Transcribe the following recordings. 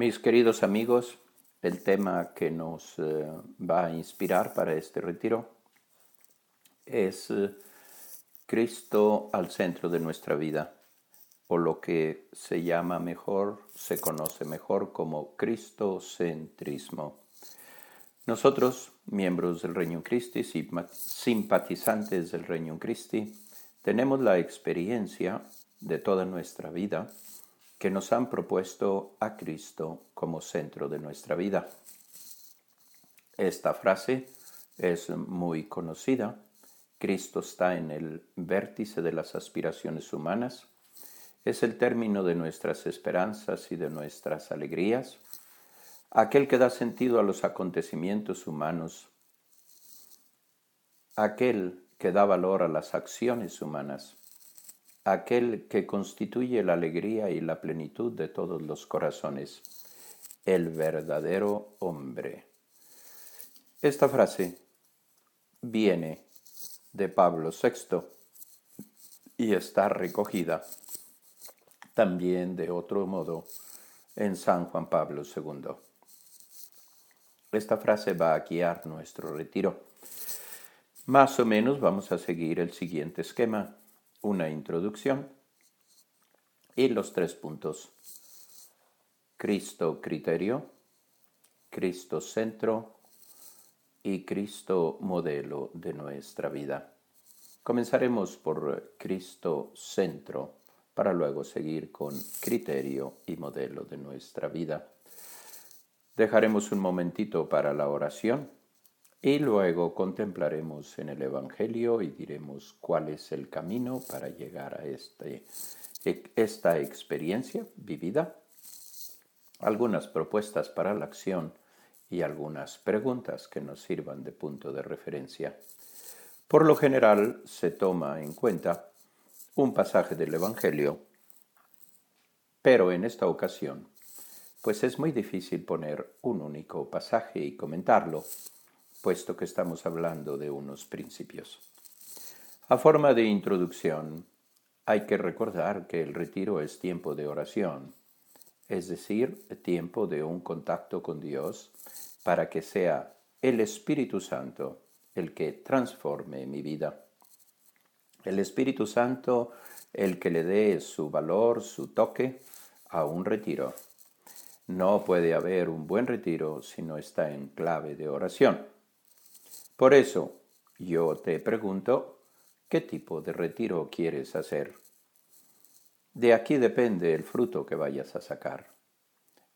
Mis queridos amigos, el tema que nos eh, va a inspirar para este retiro es eh, Cristo al centro de nuestra vida, o lo que se llama mejor, se conoce mejor como cristocentrismo. Nosotros, miembros del Reino Christi, simpatizantes del Reino Christi, tenemos la experiencia de toda nuestra vida que nos han propuesto a Cristo como centro de nuestra vida. Esta frase es muy conocida. Cristo está en el vértice de las aspiraciones humanas. Es el término de nuestras esperanzas y de nuestras alegrías. Aquel que da sentido a los acontecimientos humanos. Aquel que da valor a las acciones humanas aquel que constituye la alegría y la plenitud de todos los corazones, el verdadero hombre. Esta frase viene de Pablo VI y está recogida también de otro modo en San Juan Pablo II. Esta frase va a guiar nuestro retiro. Más o menos vamos a seguir el siguiente esquema una introducción y los tres puntos. Cristo criterio, Cristo centro y Cristo modelo de nuestra vida. Comenzaremos por Cristo centro para luego seguir con criterio y modelo de nuestra vida. Dejaremos un momentito para la oración y luego contemplaremos en el Evangelio y diremos cuál es el camino para llegar a este, e, esta experiencia vivida, algunas propuestas para la acción y algunas preguntas que nos sirvan de punto de referencia. Por lo general se toma en cuenta un pasaje del Evangelio, pero en esta ocasión, pues es muy difícil poner un único pasaje y comentarlo puesto que estamos hablando de unos principios. A forma de introducción, hay que recordar que el retiro es tiempo de oración, es decir, tiempo de un contacto con Dios para que sea el Espíritu Santo el que transforme mi vida. El Espíritu Santo el que le dé su valor, su toque a un retiro. No puede haber un buen retiro si no está en clave de oración. Por eso yo te pregunto, ¿qué tipo de retiro quieres hacer? De aquí depende el fruto que vayas a sacar.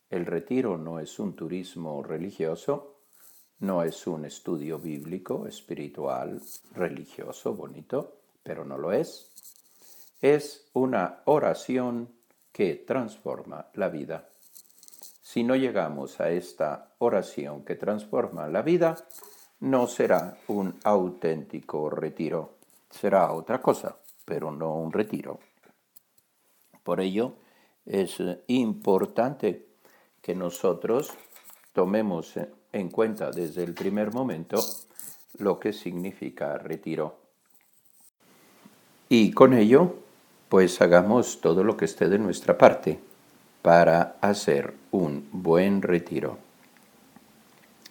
El retiro no es un turismo religioso, no es un estudio bíblico, espiritual, religioso, bonito, pero no lo es. Es una oración que transforma la vida. Si no llegamos a esta oración que transforma la vida, no será un auténtico retiro. Será otra cosa, pero no un retiro. Por ello, es importante que nosotros tomemos en cuenta desde el primer momento lo que significa retiro. Y con ello, pues hagamos todo lo que esté de nuestra parte para hacer un buen retiro.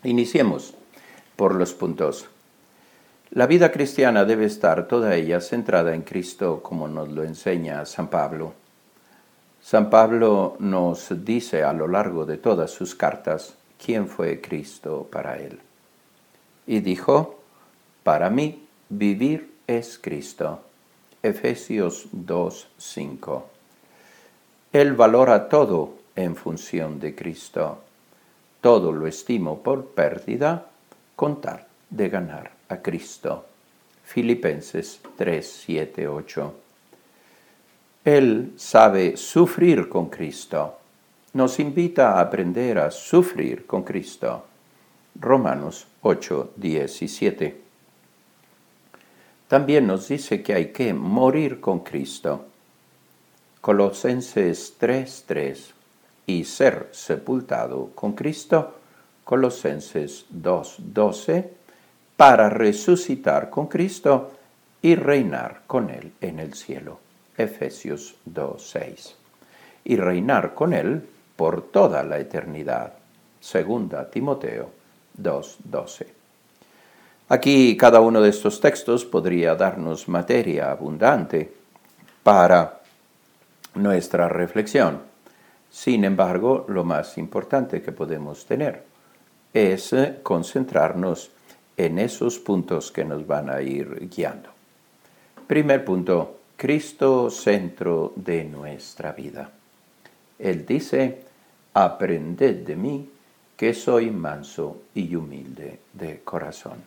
Iniciemos por los puntos. La vida cristiana debe estar toda ella centrada en Cristo como nos lo enseña San Pablo. San Pablo nos dice a lo largo de todas sus cartas quién fue Cristo para él. Y dijo, para mí vivir es Cristo. Efesios 2:5. Él valora todo en función de Cristo. Todo lo estimo por pérdida contar de ganar a Cristo. Filipenses 3, 7, 8. Él sabe sufrir con Cristo. Nos invita a aprender a sufrir con Cristo. Romanos 8, 17. También nos dice que hay que morir con Cristo. Colosenses 3, 3. Y ser sepultado con Cristo Colosenses 2.12, para resucitar con Cristo y reinar con Él en el cielo. Efesios 2.6. Y reinar con Él por toda la eternidad. Segunda Timoteo 2.12. Aquí cada uno de estos textos podría darnos materia abundante para nuestra reflexión. Sin embargo, lo más importante que podemos tener es concentrarnos en esos puntos que nos van a ir guiando. Primer punto, Cristo centro de nuestra vida. Él dice, aprended de mí, que soy manso y humilde de corazón.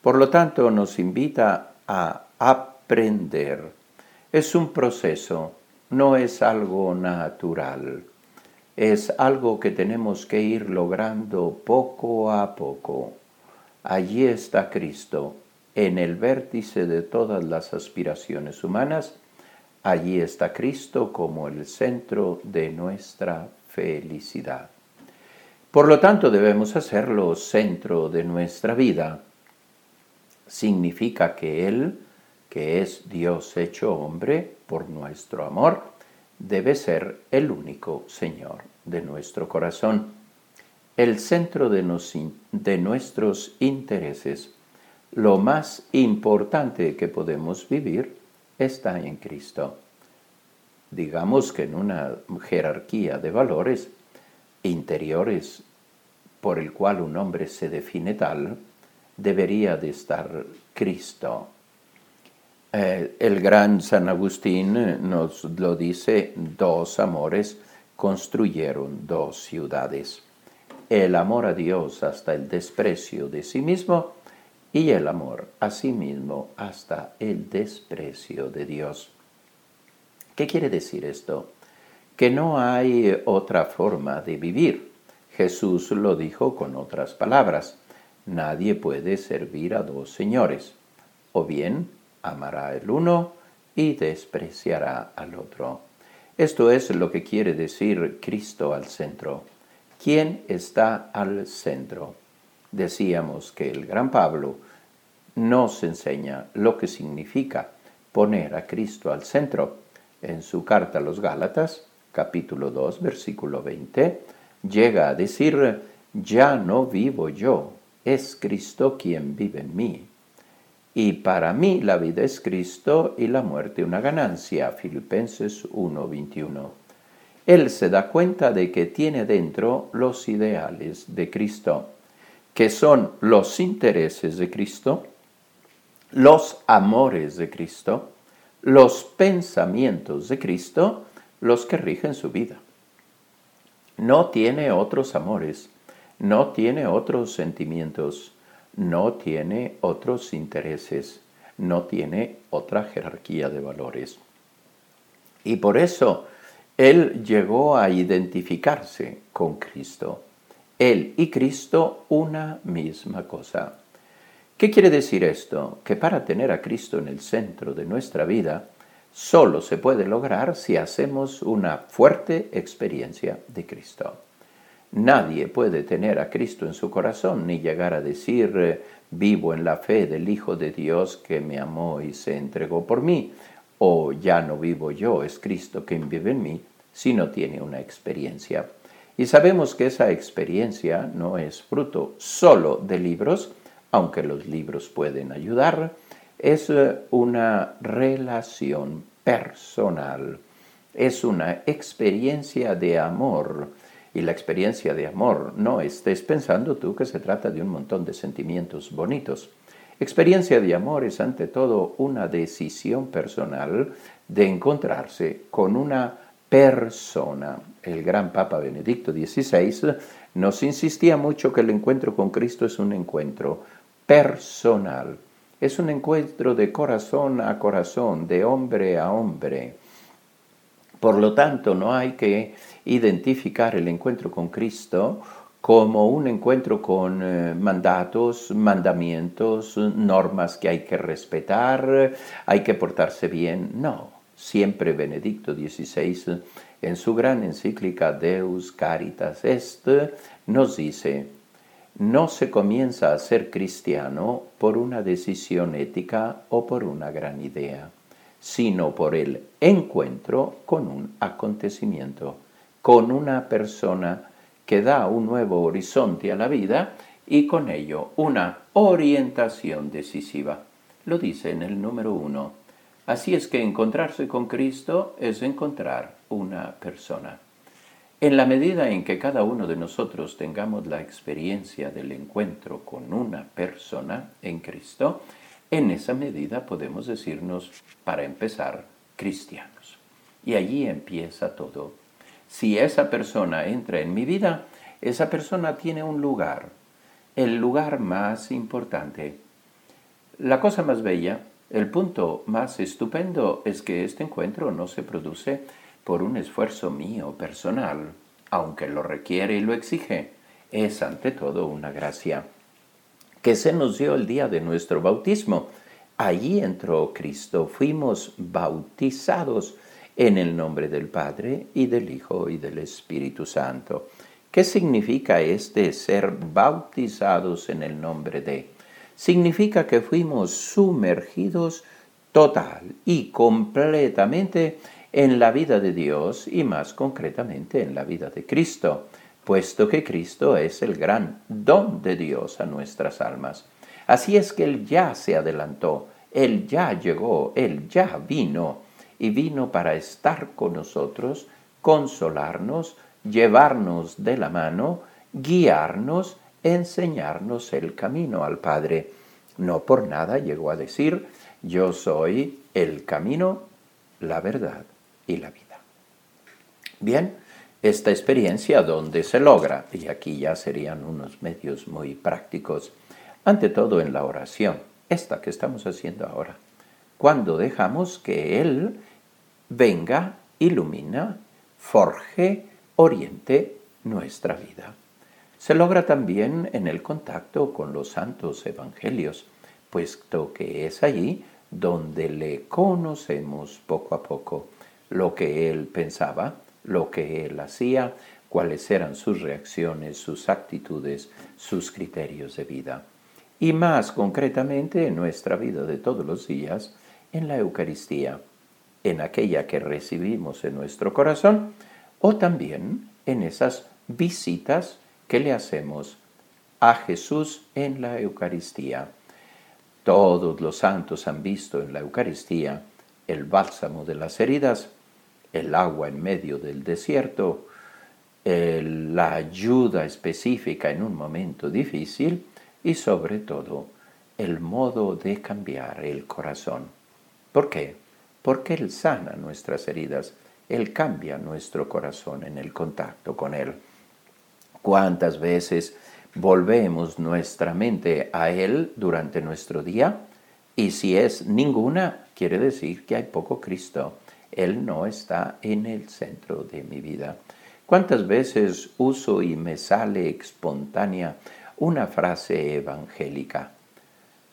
Por lo tanto, nos invita a aprender. Es un proceso, no es algo natural. Es algo que tenemos que ir logrando poco a poco. Allí está Cristo, en el vértice de todas las aspiraciones humanas. Allí está Cristo como el centro de nuestra felicidad. Por lo tanto, debemos hacerlo centro de nuestra vida. Significa que Él, que es Dios hecho hombre por nuestro amor, debe ser el único Señor de nuestro corazón, el centro de, de nuestros intereses. Lo más importante que podemos vivir está en Cristo. Digamos que en una jerarquía de valores, interiores por el cual un hombre se define tal, debería de estar Cristo. Eh, el gran San Agustín nos lo dice, dos amores construyeron dos ciudades. El amor a Dios hasta el desprecio de sí mismo y el amor a sí mismo hasta el desprecio de Dios. ¿Qué quiere decir esto? Que no hay otra forma de vivir. Jesús lo dijo con otras palabras. Nadie puede servir a dos señores. O bien amará el uno y despreciará al otro. Esto es lo que quiere decir Cristo al centro. ¿Quién está al centro? Decíamos que el gran Pablo nos enseña lo que significa poner a Cristo al centro. En su carta a los Gálatas, capítulo 2, versículo 20, llega a decir, ya no vivo yo, es Cristo quien vive en mí. Y para mí la vida es Cristo y la muerte una ganancia. Filipenses 1:21. Él se da cuenta de que tiene dentro los ideales de Cristo, que son los intereses de Cristo, los amores de Cristo, los pensamientos de Cristo, los que rigen su vida. No tiene otros amores, no tiene otros sentimientos, no tiene otros intereses, no tiene otra jerarquía de valores. Y por eso él llegó a identificarse con Cristo. Él y Cristo una misma cosa. ¿Qué quiere decir esto? Que para tener a Cristo en el centro de nuestra vida, solo se puede lograr si hacemos una fuerte experiencia de Cristo. Nadie puede tener a Cristo en su corazón ni llegar a decir, eh, vivo en la fe del Hijo de Dios que me amó y se entregó por mí, o ya no vivo yo, es Cristo quien vive en mí, si no tiene una experiencia. Y sabemos que esa experiencia no es fruto solo de libros, aunque los libros pueden ayudar, es eh, una relación personal, es una experiencia de amor y la experiencia de amor. No estés pensando tú que se trata de un montón de sentimientos bonitos. Experiencia de amor es ante todo una decisión personal de encontrarse con una persona. El gran Papa Benedicto XVI nos insistía mucho que el encuentro con Cristo es un encuentro personal. Es un encuentro de corazón a corazón, de hombre a hombre. Por lo tanto, no hay que identificar el encuentro con Cristo como un encuentro con eh, mandatos, mandamientos, normas que hay que respetar, hay que portarse bien. No, siempre Benedicto XVI en su gran encíclica Deus Caritas Est nos dice, no se comienza a ser cristiano por una decisión ética o por una gran idea sino por el encuentro con un acontecimiento. Con una persona que da un nuevo horizonte a la vida y con ello una orientación decisiva. Lo dice en el número uno. Así es que encontrarse con Cristo es encontrar una persona. En la medida en que cada uno de nosotros tengamos la experiencia del encuentro con una persona en Cristo, en esa medida podemos decirnos, para empezar, cristianos. Y allí empieza todo. Si esa persona entra en mi vida, esa persona tiene un lugar, el lugar más importante. La cosa más bella, el punto más estupendo es que este encuentro no se produce por un esfuerzo mío personal, aunque lo requiere y lo exige. Es ante todo una gracia que se nos dio el día de nuestro bautismo. Allí entró Cristo, fuimos bautizados en el nombre del Padre y del Hijo y del Espíritu Santo. ¿Qué significa este ser bautizados en el nombre de? Significa que fuimos sumergidos total y completamente en la vida de Dios y más concretamente en la vida de Cristo, puesto que Cristo es el gran don de Dios a nuestras almas. Así es que Él ya se adelantó, Él ya llegó, Él ya vino y vino para estar con nosotros, consolarnos, llevarnos de la mano, guiarnos, enseñarnos el camino al Padre. No por nada llegó a decir, yo soy el camino, la verdad y la vida. Bien, esta experiencia donde se logra, y aquí ya serían unos medios muy prácticos, ante todo en la oración, esta que estamos haciendo ahora, cuando dejamos que Él venga, ilumina, forje, oriente nuestra vida. Se logra también en el contacto con los santos evangelios, puesto que es allí donde le conocemos poco a poco lo que él pensaba, lo que él hacía, cuáles eran sus reacciones, sus actitudes, sus criterios de vida. Y más concretamente en nuestra vida de todos los días, en la Eucaristía, en aquella que recibimos en nuestro corazón, o también en esas visitas que le hacemos a Jesús en la Eucaristía. Todos los santos han visto en la Eucaristía el bálsamo de las heridas, el agua en medio del desierto, la ayuda específica en un momento difícil y sobre todo el modo de cambiar el corazón. ¿Por qué? Porque Él sana nuestras heridas él cambia nuestro corazón en el contacto con Él. ¿Cuántas veces volvemos nuestra mente a Él durante nuestro día? Y si es ninguna, quiere decir que hay poco Cristo. Él no está en el centro de mi vida. ¿Cuántas veces uso y me sale espontánea una frase evangélica?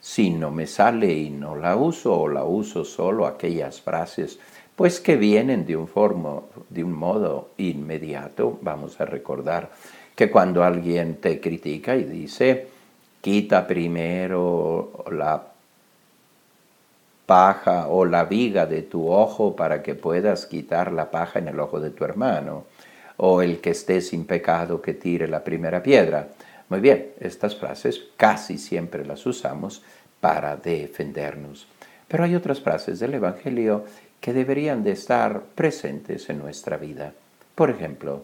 Si no me sale y no la uso o la uso solo aquellas frases pues que vienen de un, formo, de un modo inmediato. Vamos a recordar que cuando alguien te critica y dice, quita primero la paja o la viga de tu ojo para que puedas quitar la paja en el ojo de tu hermano, o el que esté sin pecado que tire la primera piedra. Muy bien, estas frases casi siempre las usamos para defendernos. Pero hay otras frases del Evangelio que deberían de estar presentes en nuestra vida. Por ejemplo,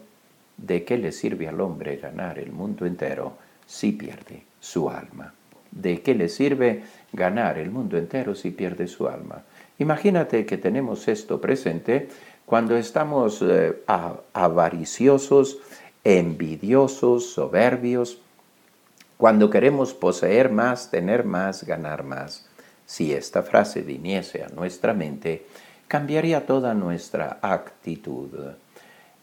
¿de qué le sirve al hombre ganar el mundo entero si pierde su alma? ¿De qué le sirve ganar el mundo entero si pierde su alma? Imagínate que tenemos esto presente cuando estamos eh, avariciosos, envidiosos, soberbios, cuando queremos poseer más, tener más, ganar más. Si esta frase viniese a nuestra mente, cambiaría toda nuestra actitud.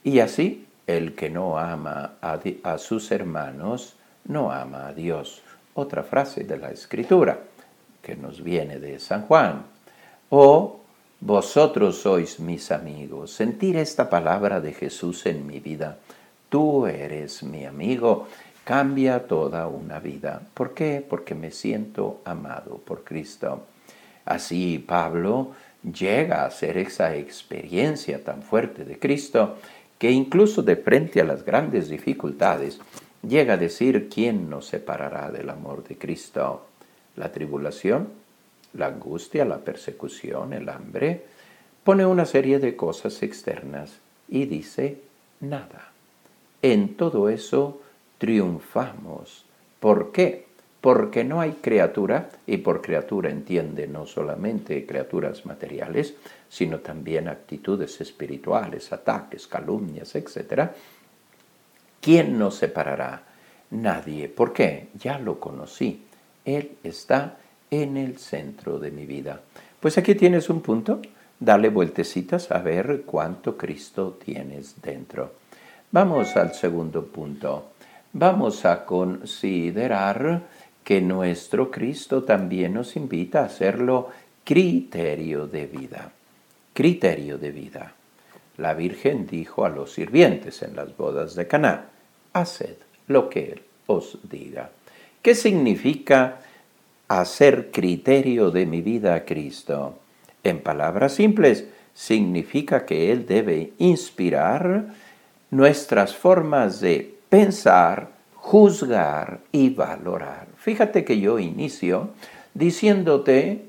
Y así, el que no ama a, sus hermanos, no ama a Dios. Otra frase de la Escritura que nos viene de San Juan. O vosotros sois mis amigos. Sentir esta palabra de Jesús en mi vida. Tú eres mi amigo. Cambia toda una vida. ¿Por qué? Porque me siento amado por Cristo. Así Pablo llega a ser esa experiencia tan fuerte de Cristo que incluso de frente a las grandes dificultades, llega a decir, ¿quién nos separará del amor de Cristo? La tribulación, la angustia, la persecución, el hambre, pone una serie de cosas externas y dice, nada. En todo eso triunfamos. ¿Por qué? Porque no hay criatura, y por criatura entiende no solamente criaturas materiales, sino también actitudes espirituales, ataques, calumnias, etc. ¿Quién nos separará? Nadie. ¿Por qué? Ya lo conocí. Él está en el centro de mi vida. Pues aquí tienes un punto. Dale vueltecitas a ver cuánto Cristo tienes dentro. Vamos al segundo punto. Vamos a considerar que nuestro Cristo también nos invita a hacerlo criterio de vida. Criterio de vida. La Virgen dijo a los sirvientes en las bodas de Caná, haced lo que Él os diga. ¿Qué significa hacer criterio de mi vida a Cristo? En palabras simples, significa que Él debe inspirar nuestras formas de pensar, juzgar y valorar. Fíjate que yo inicio diciéndote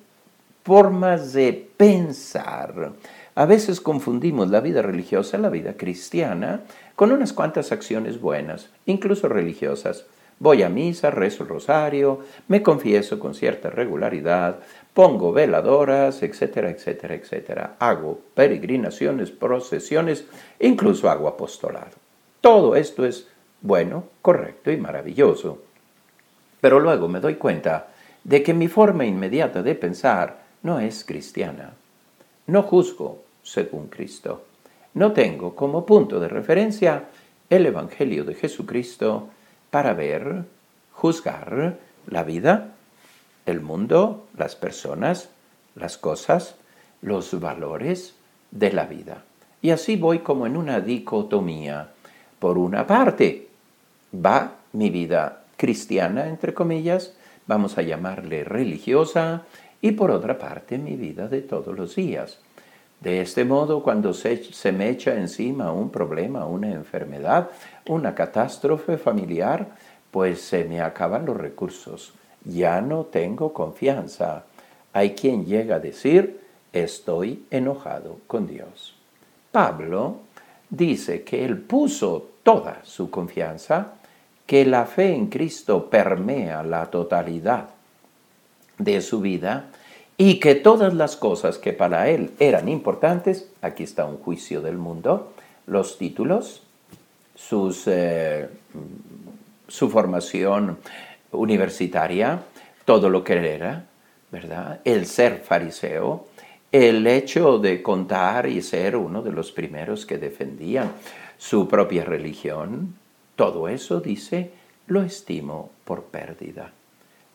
formas de pensar. A veces confundimos la vida religiosa, la vida cristiana, con unas cuantas acciones buenas, incluso religiosas. Voy a misa, rezo el rosario, me confieso con cierta regularidad, pongo veladoras, etcétera, etcétera, etcétera. Hago peregrinaciones, procesiones, incluso hago apostolado. Todo esto es bueno, correcto y maravilloso. Pero luego me doy cuenta de que mi forma inmediata de pensar no es cristiana. No juzgo según Cristo. No tengo como punto de referencia el Evangelio de Jesucristo para ver, juzgar la vida, el mundo, las personas, las cosas, los valores de la vida. Y así voy como en una dicotomía. Por una parte, va mi vida cristiana, entre comillas, vamos a llamarle religiosa, y por otra parte mi vida de todos los días. De este modo, cuando se, se, me echa encima un problema, una enfermedad, una catástrofe familiar, pues se me acaban los recursos. Ya no tengo confianza. Hay quien llega a decir, estoy enojado con Dios. Pablo dice que él puso toda su confianza, que la fe en Cristo permea la totalidad de su vida y que todas las cosas que para él eran importantes, aquí está un juicio del mundo, los títulos, eh, su formación universitaria, todo lo que era, ¿verdad? El ser fariseo, el hecho de contar y ser uno de los primeros que defendían su propia religión, todo eso dice, lo estimo por pérdida.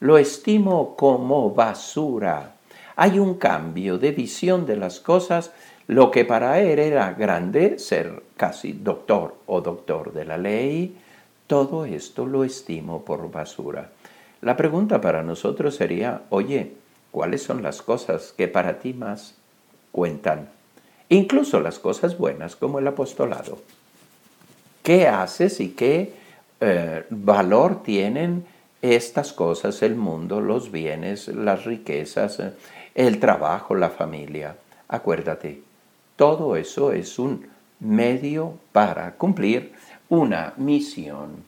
Lo estimo como basura. Hay un cambio de visión de las cosas. Lo que para él era grande, ser casi doctor o doctor de la ley, todo esto lo estimo por basura. La pregunta para nosotros sería, oye, ¿cuáles son las cosas que para ti más cuentan? Incluso las cosas buenas como el apostolado qué haces y qué eh, valor tienen estas cosas, el mundo, los bienes, las riquezas, eh, el trabajo, la familia. Acuérdate, todo eso es un medio para cumplir una misión,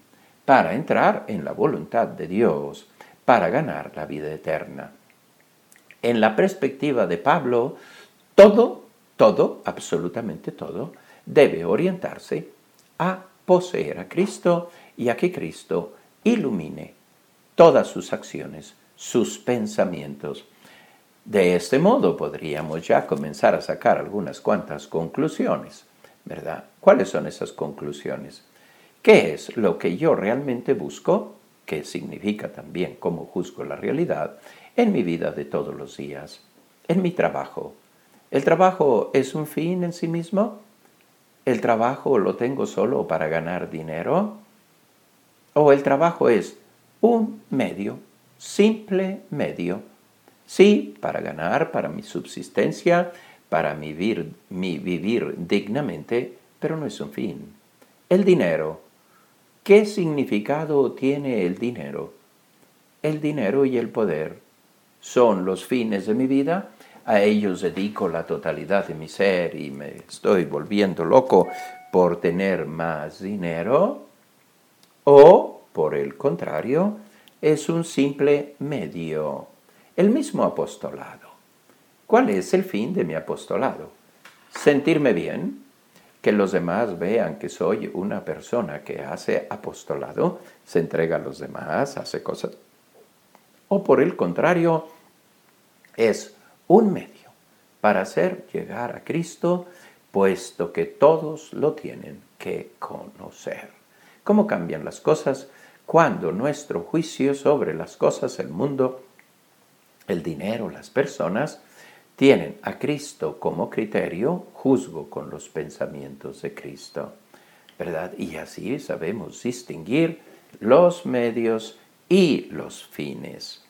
para entrar en la voluntad de Dios, para ganar la vida eterna. En la perspectiva de Pablo, todo, todo, absolutamente todo, debe orientarse a poseer a Cristo y a que Cristo ilumine todas sus acciones, sus pensamientos. De este modo podríamos ya comenzar a sacar algunas cuantas conclusiones, ¿verdad? ¿Cuáles son esas conclusiones? ¿Qué es lo que yo realmente busco? ¿Qué significa también cómo juzgo la realidad en mi vida de todos los días? En mi trabajo. ¿El trabajo es un fin en sí mismo? ¿El trabajo lo tengo solo para ganar dinero? ¿O el trabajo es un medio, simple medio? Sí, para ganar, para mi subsistencia, para vivir, vivir dignamente, pero no es un fin. El dinero. ¿Qué significado tiene el dinero? El dinero y el poder son los fines de mi vida. A ellos dedico la totalidad de mi ser y me estoy volviendo loco por tener más dinero. O, por el contrario, es un simple medio. El mismo apostolado. ¿Cuál es el fin de mi apostolado? Sentirme bien, que los demás vean que soy una persona que hace apostolado, se entrega a los demás, hace cosas. O por el contrario, es un medio para hacer llegar a Cristo, puesto que todos lo tienen que conocer. ¿Cómo cambian las cosas cuando nuestro juicio sobre las cosas, el mundo, el dinero, las personas, tienen a Cristo como criterio, juzgo con los pensamientos de Cristo. ¿Verdad? Y así sabemos distinguir los medios y los fines.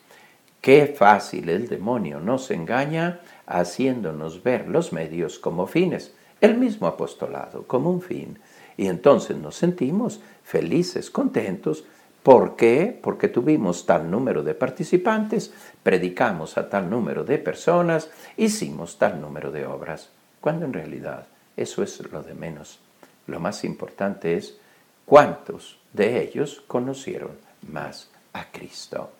Qué fácil el demonio nos engaña haciéndonos ver los medios como fines, el mismo apostolado como un fin. Y entonces nos sentimos felices, contentos, ¿Por qué? Porque tuvimos tal número de participantes, predicamos a tal número de personas, hicimos tal número de obras, cuando en realidad eso es lo de menos. Lo más importante es cuántos de ellos conocieron más a Cristo.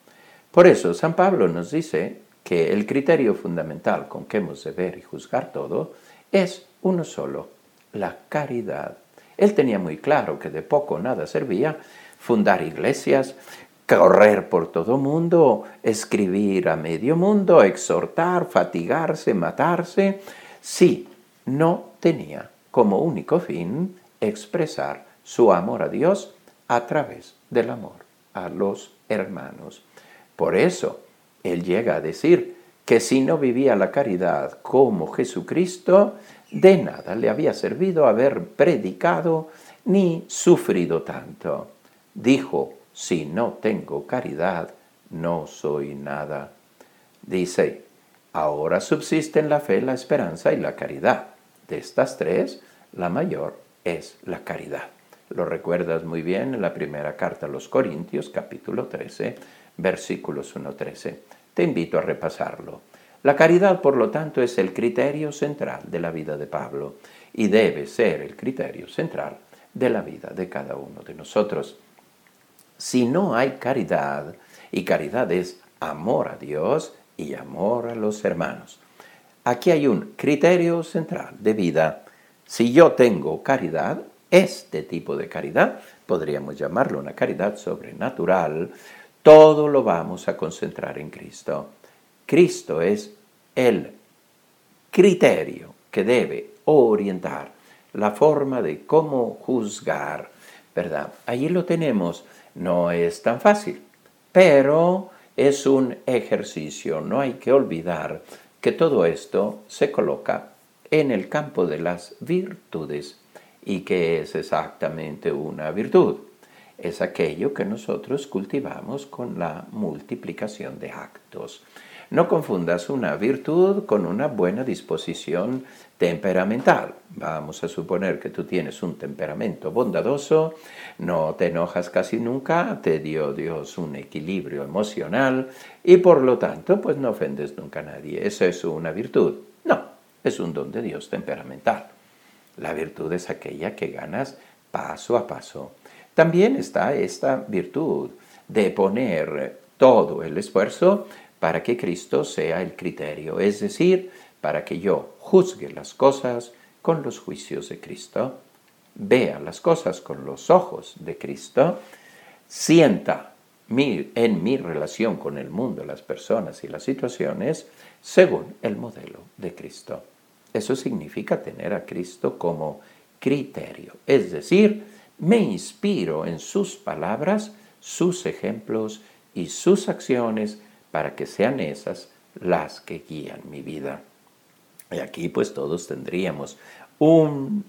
Por eso San Pablo nos dice que el criterio fundamental con que hemos de ver y juzgar todo es uno solo, la caridad. Él tenía muy claro que de poco nada servía fundar iglesias, correr por todo mundo, escribir a medio mundo, exhortar, fatigarse, matarse, si no tenía como único fin expresar su amor a Dios a través del amor a los hermanos. Por eso, él llega a decir que si no vivía la caridad como Jesucristo, de nada le había servido haber predicado ni sufrido tanto dijo, si no tengo caridad, no soy nada. Dice, ahora subsisten la fe, la esperanza y la caridad. De estas tres, la mayor es la caridad. Lo recuerdas muy bien en la primera carta a los Corintios, capítulo 13, versículos 1-13. Te invito a repasarlo. La caridad, por lo tanto, es el criterio central de la vida de Pablo y debe ser el criterio central de la vida de cada uno de nosotros. Si no hay caridad, y caridad es amor a Dios y amor a los hermanos. Aquí hay un criterio central de vida. Si yo tengo caridad, este tipo de caridad, podríamos llamarlo una caridad sobrenatural, todo lo vamos a concentrar en Cristo. Cristo es el criterio que debe orientar la forma de cómo juzgar, ¿verdad? Allí lo tenemos no es tan fácil, pero es un ejercicio. No hay que olvidar que todo esto se coloca en el campo de las virtudes. ¿Y que es exactamente una virtud? Es aquello que nosotros cultivamos con la multiplicación de actos. No confundas una virtud con una buena disposición temperamental. Vamos a suponer que tú tienes un temperamento bondadoso, no te enojas casi nunca, te dio Dios un equilibrio emocional y por lo tanto pues no ofendes nunca a nadie. ¿Eso es una virtud? No, es un don de Dios temperamental. La virtud es aquella que ganas paso a paso. También está esta virtud de poner todo el esfuerzo para que Cristo sea el criterio, es decir, para que yo juzgue las cosas con los juicios de Cristo, vea las cosas con los ojos de Cristo, sienta en mi relación con el mundo, las personas y las situaciones según el modelo de Cristo. Eso significa tener a Cristo como criterio, es decir, me inspiro en sus palabras, sus ejemplos y sus acciones para que sean esas las que guían mi vida. Y aquí pues todos tendríamos un,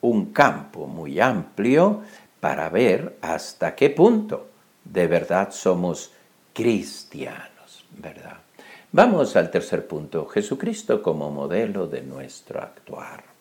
un campo muy amplio para ver hasta qué punto de verdad somos cristianos, ¿verdad? Vamos al tercer punto, Jesucristo como modelo de nuestro actuar.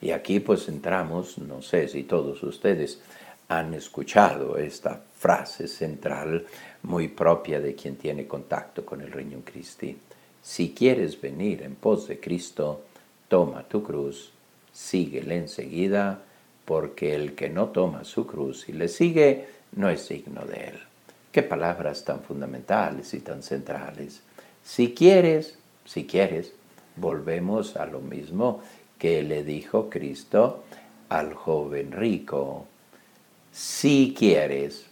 Y aquí pues entramos, no sé si todos ustedes han escuchado esta frase central muy propia de quien tiene contacto con el Reino Christi. Si quieres venir en pos de Cristo, toma tu cruz, síguele enseguida, porque el que no toma su cruz y le sigue no es digno de él. Qué palabras tan fundamentales y tan centrales. Si quieres, si quieres, volvemos a lo mismo que le dijo Cristo al joven rico. Si quieres,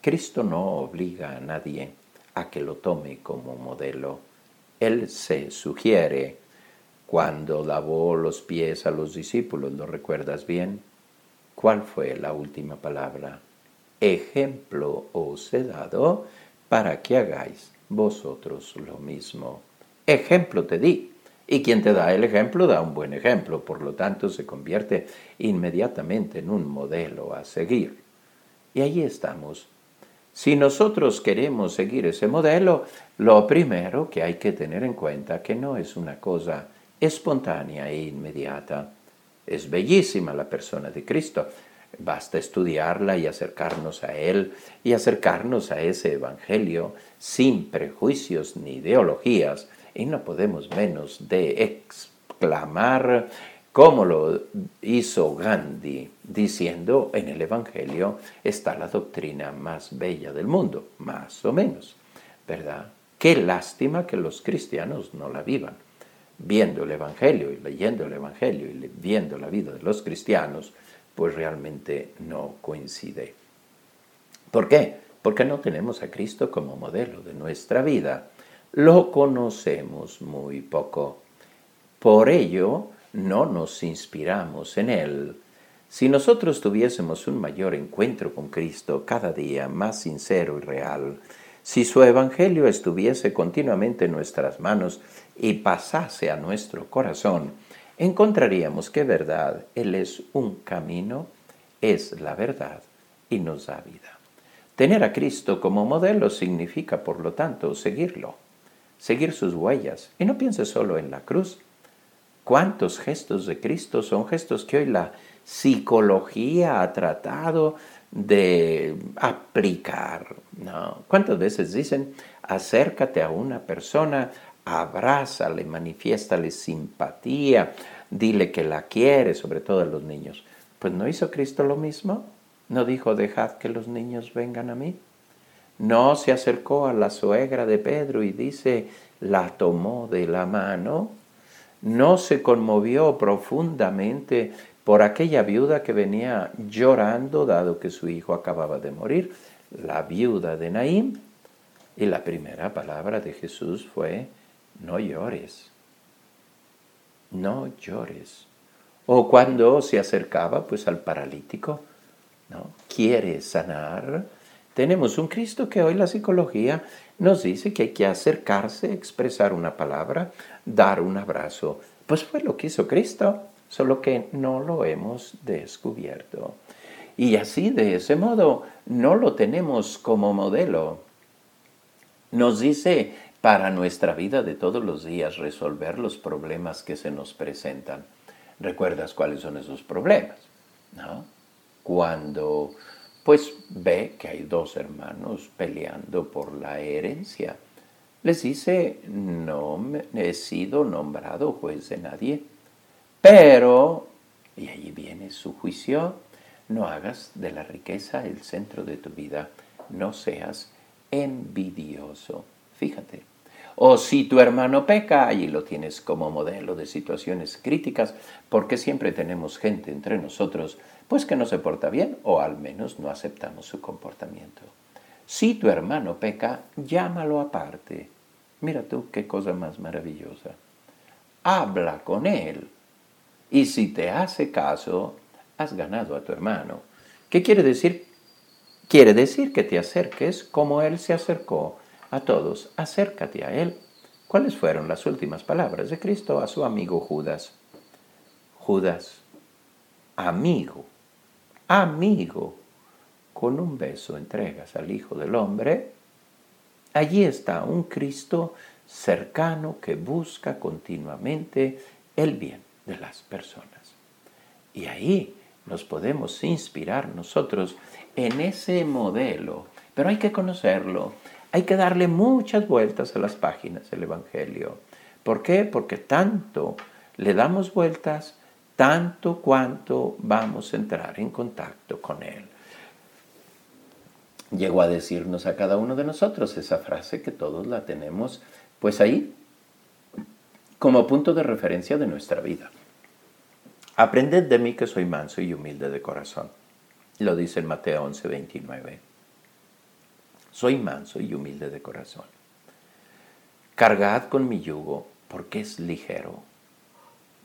Cristo no obliga a nadie a que lo tome como modelo. Él se sugiere cuando lavó los pies a los discípulos, ¿lo recuerdas bien? ¿Cuál fue la última palabra? ejemplo os he dado para que hagáis vosotros lo mismo. Ejemplo te di. Y quien te da el ejemplo da un buen ejemplo, por lo tanto se convierte inmediatamente en un modelo a seguir. Y ahí estamos. Si nosotros queremos seguir ese modelo, lo primero que hay que tener en cuenta que no es una cosa espontánea e inmediata. Es bellísima la persona de Cristo, Basta estudiarla y acercarnos a Él y acercarnos a ese Evangelio sin prejuicios ni ideologías. Y no podemos menos de exclamar como lo hizo Gandhi, diciendo en el Evangelio está la doctrina más bella del mundo, más o menos, ¿verdad? Qué lástima que los cristianos no la vivan. Viendo el Evangelio y leyendo el Evangelio y viendo la vida de los cristianos, pues realmente no coincide. ¿Por qué? Porque no tenemos a Cristo como modelo de nuestra vida. Lo conocemos muy poco. Por ello, no nos inspiramos en Él. Si nosotros tuviésemos un mayor encuentro con Cristo cada día más sincero y real, si su Evangelio estuviese continuamente en nuestras manos y pasase a nuestro corazón, encontraríamos que verdad, Él es un camino, es la verdad y nos da vida. Tener a Cristo como modelo significa, por lo tanto, seguirlo, seguir sus huellas. Y no piense solo en la cruz. ¿Cuántos gestos de Cristo son gestos que hoy la psicología ha tratado de aplicar? ¿no? ¿Cuántas veces dicen, acércate a una persona, abrázale, manifiéstale simpatía, dile que la quiere, sobre todo a los niños. Pues no hizo Cristo lo mismo. No dijo, dejad que los niños vengan a mí. No se acercó a la suegra de Pedro y dice, la tomó de la mano. No se conmovió profundamente por aquella viuda que venía llorando dado que su hijo acababa de morir, la viuda de Naim. Y la primera palabra de Jesús fue, no llores, no llores. O cuando se acercaba pues al paralítico, ¿no? Quiere sanar. Tenemos un Cristo que hoy la psicología nos dice que hay que acercarse, expresar una palabra, dar un abrazo. Pues fue lo que hizo Cristo, solo que no lo hemos descubierto. Y así, de ese modo, no lo tenemos como modelo. Nos dice para nuestra vida de todos los días, resolver los problemas que se nos presentan. ¿Recuerdas cuáles son esos problemas? ¿No? Cuando pues ve que hay dos hermanos peleando por la herencia, les dice, no he sido nombrado juez de nadie, pero, y allí viene su juicio, no hagas de la riqueza el centro de tu vida, no seas envidioso. Fíjate, o si tu hermano peca, allí lo tienes como modelo de situaciones críticas, porque siempre tenemos gente entre nosotros, pues que no se porta bien o al menos no aceptamos su comportamiento. Si tu hermano peca, llámalo aparte. Mira tú qué cosa más maravillosa. Habla con él. Y si te hace caso, has ganado a tu hermano. ¿Qué quiere decir? Quiere decir que te acerques como él se acercó a todos, acércate a Él. ¿Cuáles fueron las últimas palabras de Cristo a su amigo Judas? Judas, amigo, amigo, con un beso entregas al Hijo del Hombre. Allí está un Cristo cercano que busca continuamente el bien de las personas. Y ahí nos podemos inspirar nosotros en ese modelo, pero hay que conocerlo, hay que darle muchas vueltas a las páginas del Evangelio. ¿Por qué? Porque tanto le damos vueltas, tanto cuanto vamos a entrar en contacto con Él. Llegó a decirnos a cada uno de nosotros esa frase que todos la tenemos pues ahí como punto de referencia de nuestra vida. Aprended de mí que soy manso y humilde de corazón. Lo dice en Mateo 11, 29. Soy manso y humilde de corazón. Cargad con mi yugo porque es ligero,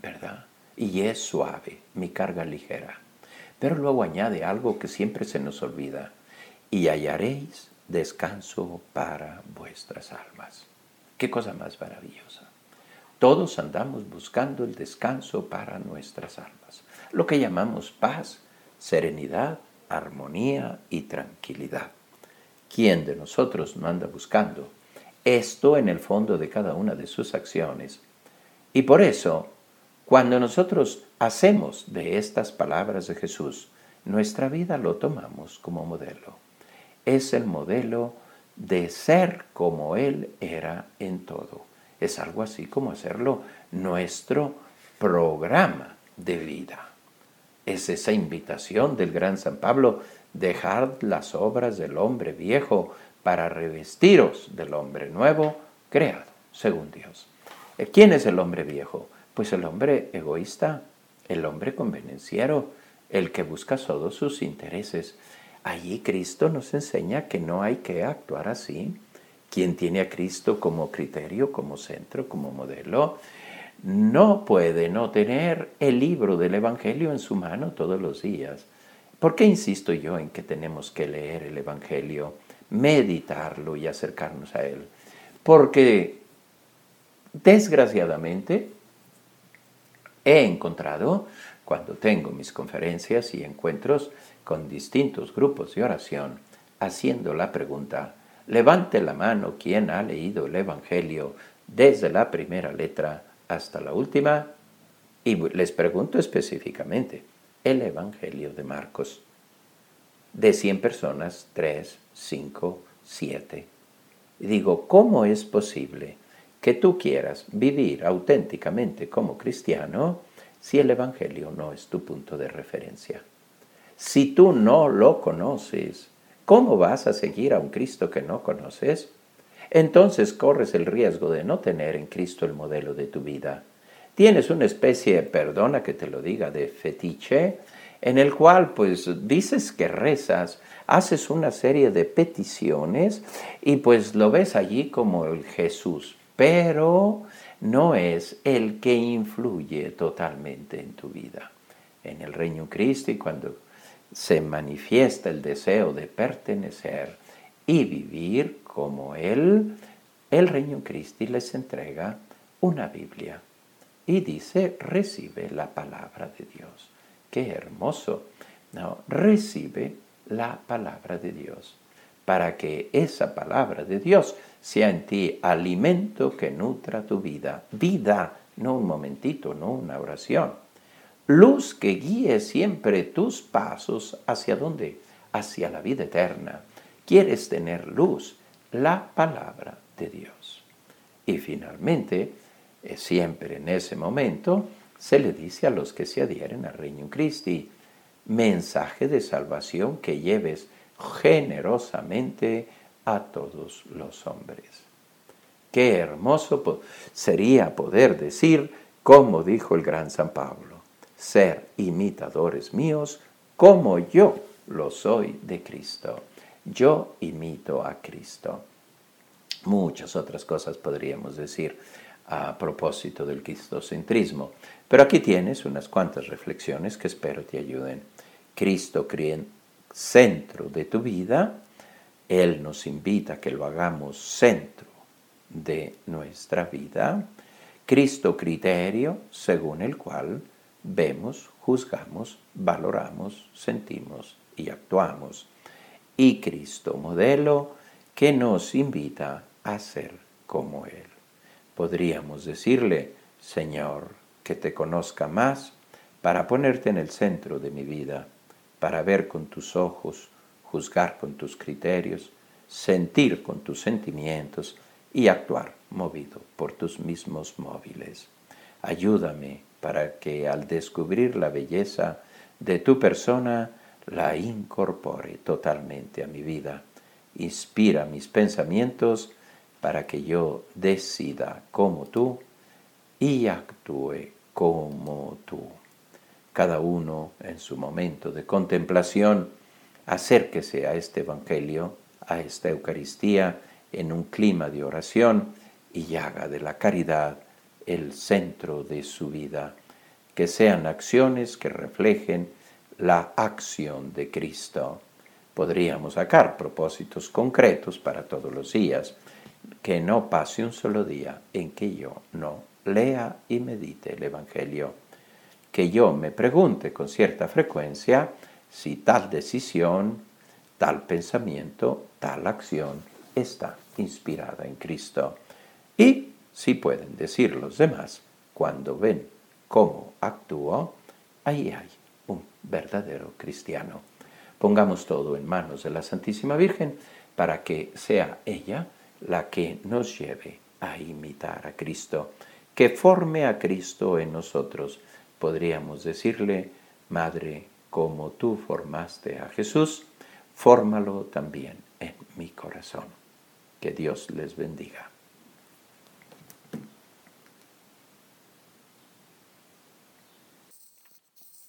¿verdad? Y es suave, mi carga ligera. Pero luego añade algo que siempre se nos olvida. Y hallaréis descanso para vuestras almas. Qué cosa más maravillosa. Todos andamos buscando el descanso para nuestras almas, lo que llamamos paz, serenidad, armonía y tranquilidad. ¿Quién de nosotros no anda buscando esto en el fondo de cada una de sus acciones? Y por eso, cuando nosotros hacemos de estas palabras de Jesús, nuestra vida lo tomamos como modelo. Es el modelo de ser como Él era en todo es algo así como hacerlo nuestro programa de vida. Es esa invitación del gran San Pablo, dejar las obras del hombre viejo para revestiros del hombre nuevo, creado según Dios. ¿Quién es el hombre viejo? Pues el hombre egoísta, el hombre convenenciero, el que busca todos sus intereses. Allí Cristo nos enseña que no hay que actuar así, quien tiene a Cristo como criterio, como centro, como modelo, no puede no tener el libro del Evangelio en su mano todos los días. ¿Por qué insisto yo en que tenemos que leer el Evangelio, meditarlo y acercarnos a él? Porque desgraciadamente he encontrado, cuando tengo mis conferencias y encuentros con distintos grupos de oración, haciendo la pregunta, Levante la mano quien ha leído el Evangelio desde la primera letra hasta la última. Y les pregunto específicamente, el Evangelio de Marcos. De 100 personas, 3, 5, 7. digo, ¿cómo es posible que tú quieras vivir auténticamente como cristiano si el Evangelio no es tu punto de referencia? Si tú no lo conoces, ¿Cómo vas a seguir a un Cristo que no conoces? Entonces corres el riesgo de no tener en Cristo el modelo de tu vida. Tienes una especie, perdona que te lo diga, de fetiche, en el cual pues dices que rezas, haces una serie de peticiones y pues lo ves allí como el Jesús, pero no es el que influye totalmente en tu vida. En el Reino Cristo y cuando se manifiesta el deseo de pertenecer y vivir como Él, el Reino Cristi les entrega una Biblia y dice, recibe la palabra de Dios. Qué hermoso. No, recibe la palabra de Dios para que esa palabra de Dios sea en ti alimento que nutra tu vida. Vida, no un momentito, no una oración luz que guíe siempre tus pasos hacia dónde? Hacia la vida eterna. ¿Quieres tener luz? La palabra de Dios. Y finalmente, eh, siempre en ese momento, se le dice a los que se adhieren al Reino Christi, mensaje de salvación que lleves generosamente a todos los hombres. Qué hermoso sería poder decir, como dijo el gran San Pablo ser imitadores míos como yo lo soy de Cristo. Yo imito a Cristo. Muchas otras cosas podríamos decir a propósito del cristocentrismo, pero aquí tienes unas cuantas reflexiones que espero te ayuden. Cristo en centro de tu vida, Él nos invita a que lo hagamos centro de nuestra vida. Cristo criterio según el cual vemos, juzgamos, valoramos, sentimos y actuamos. Y Cristo modelo que nos invita a ser como Él. Podríamos decirle, Señor, que te conozca más, para ponerte en el centro de mi vida, para ver con tus ojos, juzgar con tus criterios, sentir con tus sentimientos y actuar movido por tus mismos móviles. Ayúdame para que al descubrir la belleza de tu persona, la incorpore totalmente a mi vida. Inspira mis pensamientos para que yo decida como tú y actúe como tú. Cada uno en su momento de contemplación, acérquese a este Evangelio, a esta Eucaristía, en un clima de oración y haga de la caridad el centro de su vida, que sean acciones que reflejen la acción de Cristo. Podríamos sacar propósitos concretos para todos los días, que no pase un solo día en que yo no lea y medite el Evangelio, que yo me pregunte con cierta frecuencia si tal decisión, tal pensamiento, tal acción está inspirada en Cristo. Y si pueden decir los demás, cuando ven cómo actúo, ahí hay un verdadero cristiano. Pongamos todo en manos de la Santísima Virgen para que sea ella la que nos lleve a imitar a Cristo, que forme a Cristo en nosotros. Podríamos decirle, Madre, como tú formaste a Jesús, fórmalo también en mi corazón. Que Dios les bendiga.